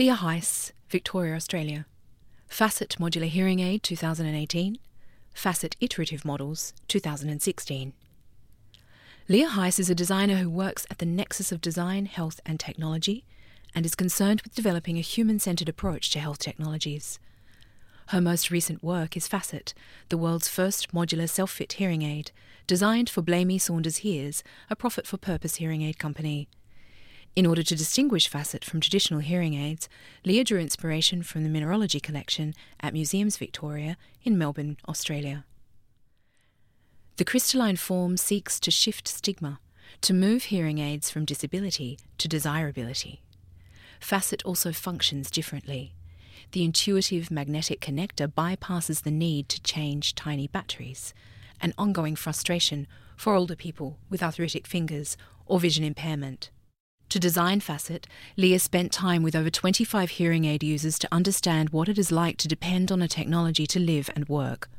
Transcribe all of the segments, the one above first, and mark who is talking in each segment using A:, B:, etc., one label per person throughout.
A: Leah Heiss, Victoria, Australia. Facet Modular Hearing Aid 2018. Facet Iterative Models 2016. Leah Heiss is a designer who works at the nexus of design, health, and technology and is concerned with developing a human centered approach to health technologies. Her most recent work is Facet, the world's first modular self fit hearing aid, designed for Blamey Saunders Hears, a profit for purpose hearing aid company. In order to distinguish Facet from traditional hearing aids, Leah drew inspiration from the Mineralogy collection at Museums Victoria in Melbourne, Australia. The crystalline form seeks to shift stigma, to move hearing aids from disability to desirability. Facet also functions differently. The intuitive magnetic connector bypasses the need to change tiny batteries, an ongoing frustration for older people with arthritic fingers or vision impairment. To design Facet, Leah spent time with over 25 hearing aid users to understand what it is like to depend on a technology to live and work.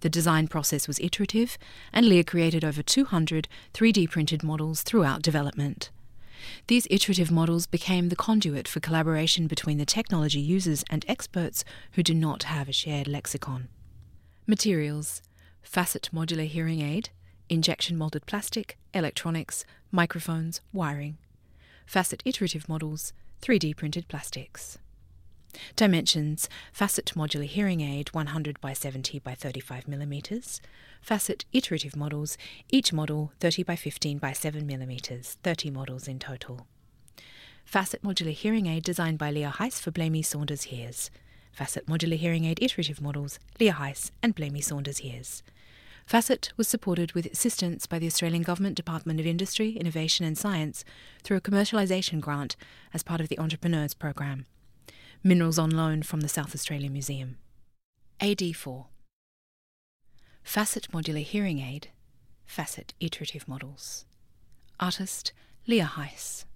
A: The design process was iterative, and Leah created over 200 3D printed models throughout development. These iterative models became the conduit for collaboration between the technology users and experts who do not have a shared lexicon. Materials Facet modular hearing aid, injection molded plastic, electronics, microphones, wiring facet iterative models, 3D printed plastics. Dimensions Facet modular hearing aid 100 by 70 by 35 mm. Facet iterative models, each model 30 by 15 by 7 mm, 30 models in total. Facet modular hearing aid designed by Leah Heiss for Blamey Saunders Hears. Facet modular hearing aid iterative models, Leah Heiss and Blamey Saunders Hears. Facet was supported with assistance by the Australian Government Department of Industry, Innovation and Science through a commercialisation grant as part of the Entrepreneurs Program. Minerals on loan from the South Australian Museum. AD4 Facet Modular Hearing Aid, Facet Iterative Models. Artist Leah Heiss.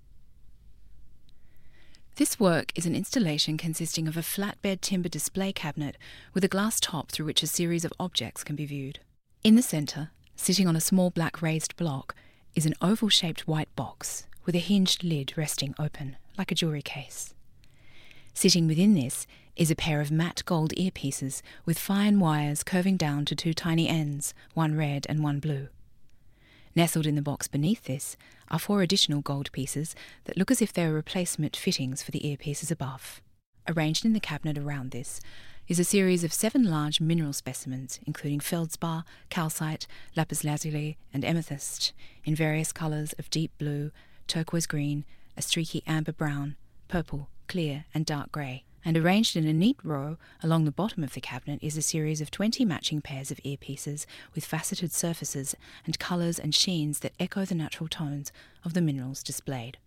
A: This work is an installation consisting of a flatbed timber display cabinet with a glass top through which a series of objects can be viewed. In the centre, sitting on a small black raised block, is an oval shaped white box with a hinged lid resting open, like a jewellery case. Sitting within this is a pair of matte gold earpieces with fine wires curving down to two tiny ends, one red and one blue. Nestled in the box beneath this are four additional gold pieces that look as if they are replacement fittings for the earpieces above. Arranged in the cabinet around this is a series of seven large mineral specimens, including feldspar, calcite, lapis lazuli, and amethyst, in various colours of deep blue, turquoise green, a streaky amber brown, purple, clear, and dark grey. And arranged in a neat row along the bottom of the cabinet is a series of 20 matching pairs of earpieces with faceted surfaces and colours and sheens that echo the natural tones of the minerals displayed.